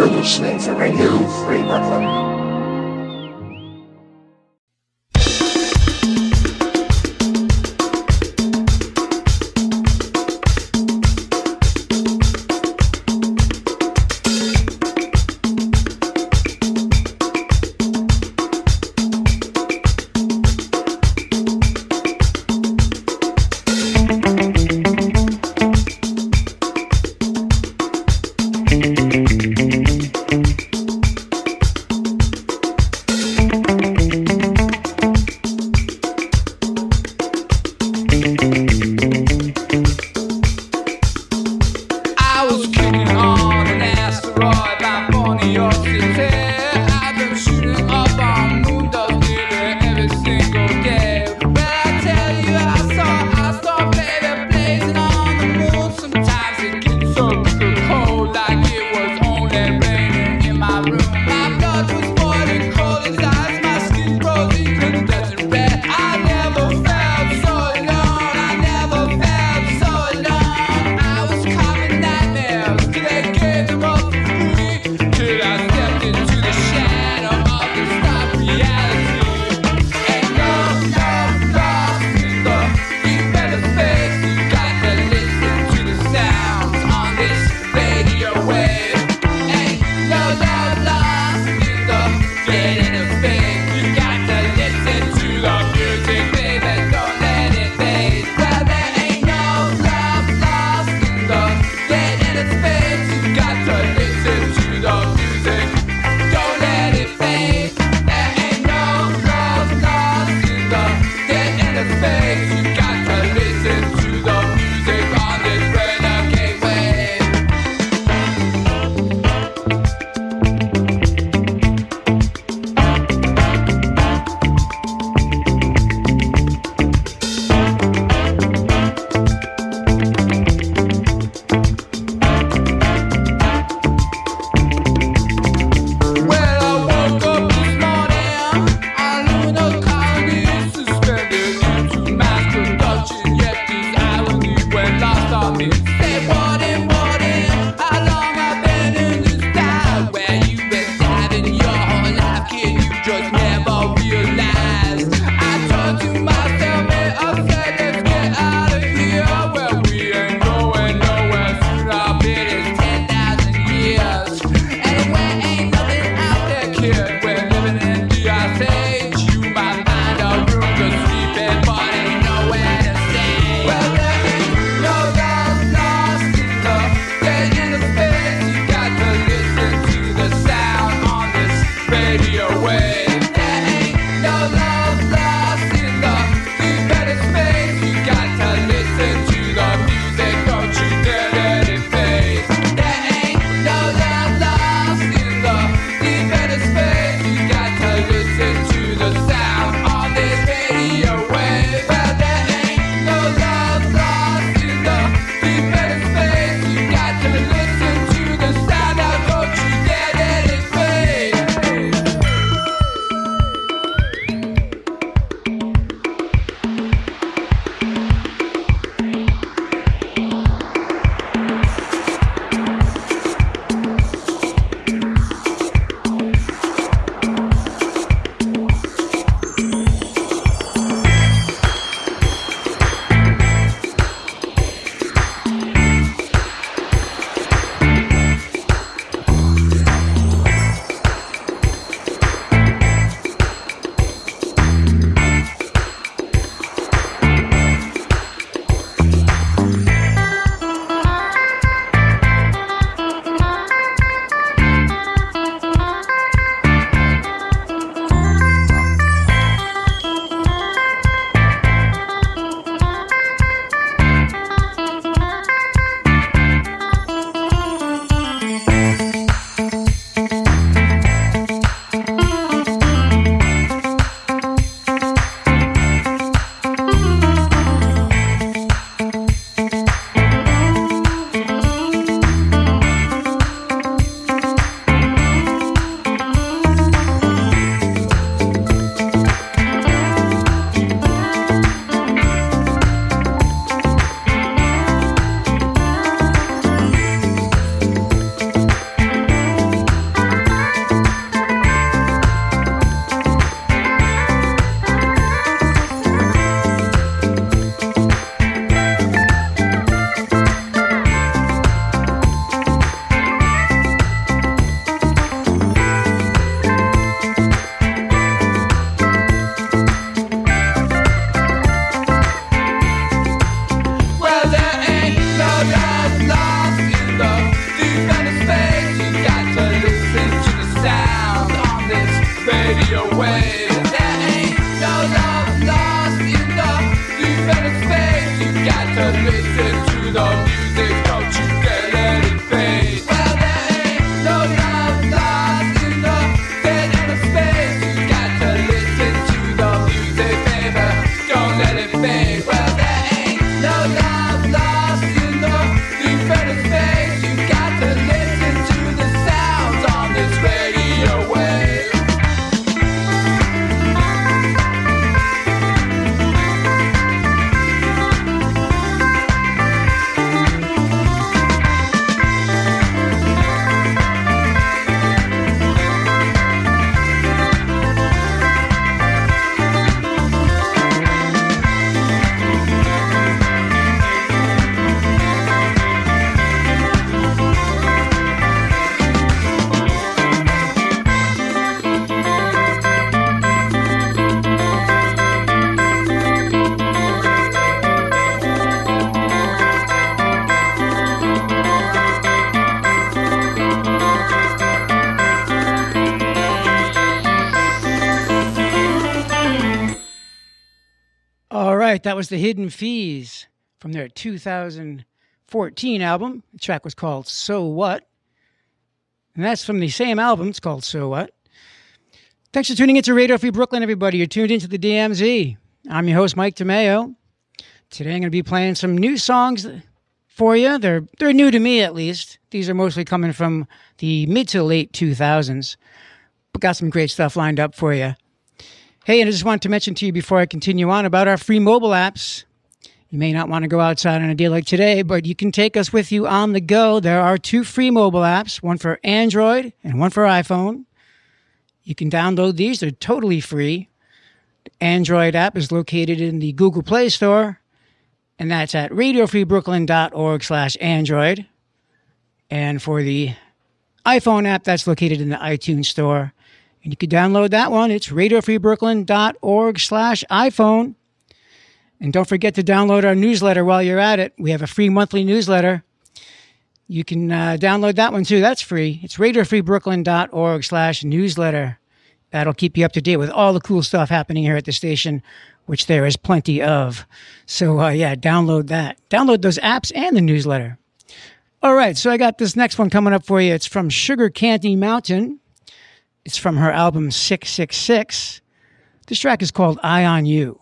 You're listening to Radio Free Brooklyn. Was the Hidden Fees from their 2014 album. The track was called So What. And that's from the same album. It's called So What. Thanks for tuning into Radio Free Brooklyn, everybody. You're tuned into the DMZ. I'm your host, Mike DeMeo. Today I'm going to be playing some new songs for you. They're they're new to me at least. These are mostly coming from the mid to late 2000s. But got some great stuff lined up for you. Hey, and I just wanted to mention to you before I continue on about our free mobile apps. You may not want to go outside on a day like today, but you can take us with you on the go. There are two free mobile apps, one for Android and one for iPhone. You can download these, they're totally free. The Android app is located in the Google Play Store, and that's at radiofreebrooklyn.org slash Android. And for the iPhone app, that's located in the iTunes Store. And you can download that one. It's radiofreebrooklyn.org slash iPhone. And don't forget to download our newsletter while you're at it. We have a free monthly newsletter. You can uh, download that one too. That's free. It's radiofreebrooklyn.org slash newsletter. That'll keep you up to date with all the cool stuff happening here at the station, which there is plenty of. So, uh, yeah, download that. Download those apps and the newsletter. All right, so I got this next one coming up for you. It's from Sugar Candy Mountain. It's from her album 666. This track is called Eye on You.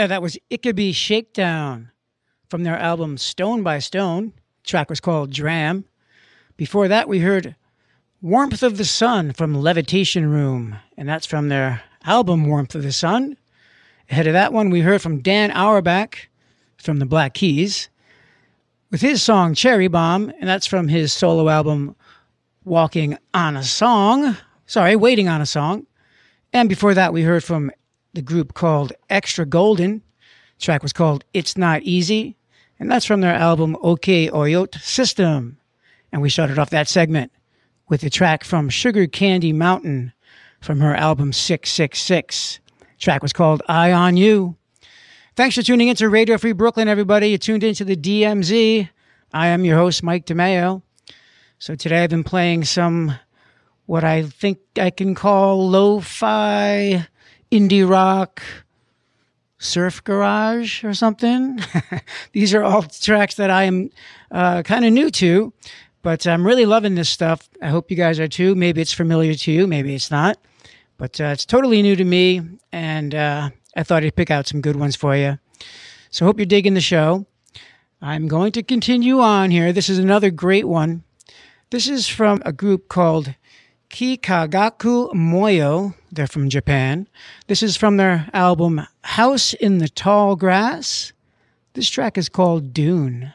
Yeah, that was Ikebe Shakedown from their album Stone by Stone. track was called Dram. Before that, we heard Warmth of the Sun from Levitation Room, and that's from their album Warmth of the Sun. Ahead of that one, we heard from Dan Auerbach from the Black Keys with his song Cherry Bomb, and that's from his solo album Walking on a Song. Sorry, Waiting on a Song. And before that, we heard from the group called Extra Golden. The track was called It's Not Easy, and that's from their album OK Oyot System. And we started off that segment with a track from Sugar Candy Mountain from her album 666. The track was called Eye on You. Thanks for tuning into Radio Free Brooklyn, everybody. You tuned into the DMZ. I am your host, Mike DeMeo. So today I've been playing some what I think I can call lo-fi indie rock surf garage or something. These are all tracks that I am uh, kind of new to, but I'm really loving this stuff. I hope you guys are too. Maybe it's familiar to you, maybe it's not, but uh, it's totally new to me, and uh, I thought I'd pick out some good ones for you. So hope you're digging the show. I'm going to continue on here. This is another great one. This is from a group called Kikagaku Moyo. They're from Japan. This is from their album House in the Tall Grass. This track is called Dune.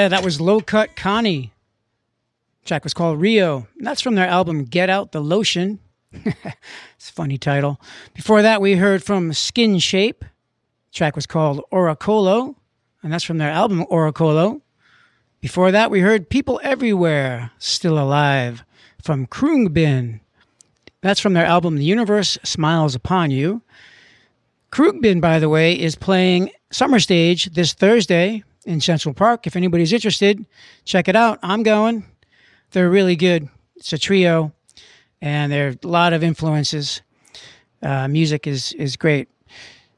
Yeah, that was Low Cut Connie. Track was called Rio. And that's from their album Get Out the Lotion. it's a funny title. Before that, we heard from Skinshape. Track was called Oracolo, and that's from their album Oracolo. Before that, we heard People Everywhere, Still Alive, from Khruangbin. That's from their album The Universe Smiles Upon You. Khruangbin, by the way, is playing Summer Stage this Thursday in Central Park. If anybody's interested, check it out. I'm going. They're really good. It's a trio, and there are a lot of influences. Uh, music is is great.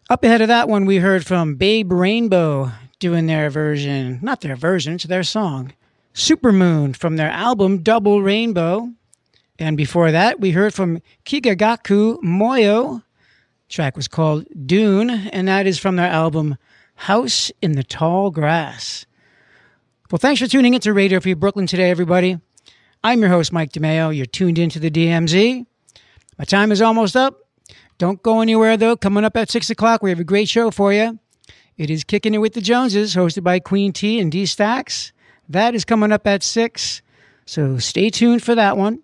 Up ahead of that one, we heard from Babe Rainbow doing their version, not their version, it's their song, Supermoon from their album Double Rainbow. And before that, we heard from Kikagaku Moyo. Track was called Dune, and that is from their album House in the Tall Grass. Well, thanks for tuning into Radio Free Brooklyn today, everybody. I'm your host, Mike DeMeo. You're tuned into the DMZ. My time is almost up. Don't go anywhere, though. Coming up at 6 o'clock, we have a great show for you. It is Kicking It with the Joneses, hosted by Queen T and D Stacks. That is coming up at 6, so stay tuned for that one.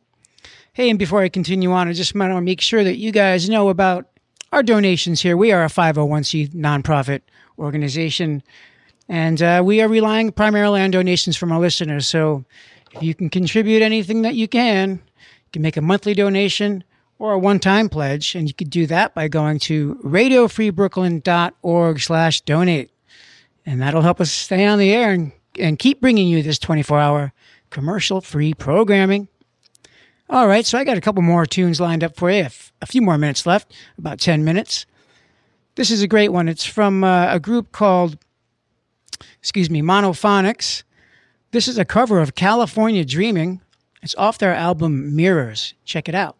Hey, and before I continue on, I just want to make sure that you guys know about our donations here. We are a 501c nonprofit organization, and uh, we are relying primarily on donations from our listeners. So if you can contribute anything that you can, you can make a monthly donation or a one-time pledge, and you could do that by going to radiofreebrooklyn.org slash donate. And that'll help us stay on the air and, and keep bringing you this 24-hour commercial-free programming. All right, so I got a couple more tunes lined up for you. A few more minutes left, about 10 minutes. This is a great one. It's from uh, a group called, excuse me, Monophonics. This is a cover of California Dreaming. It's off their album Mirrors. Check it out.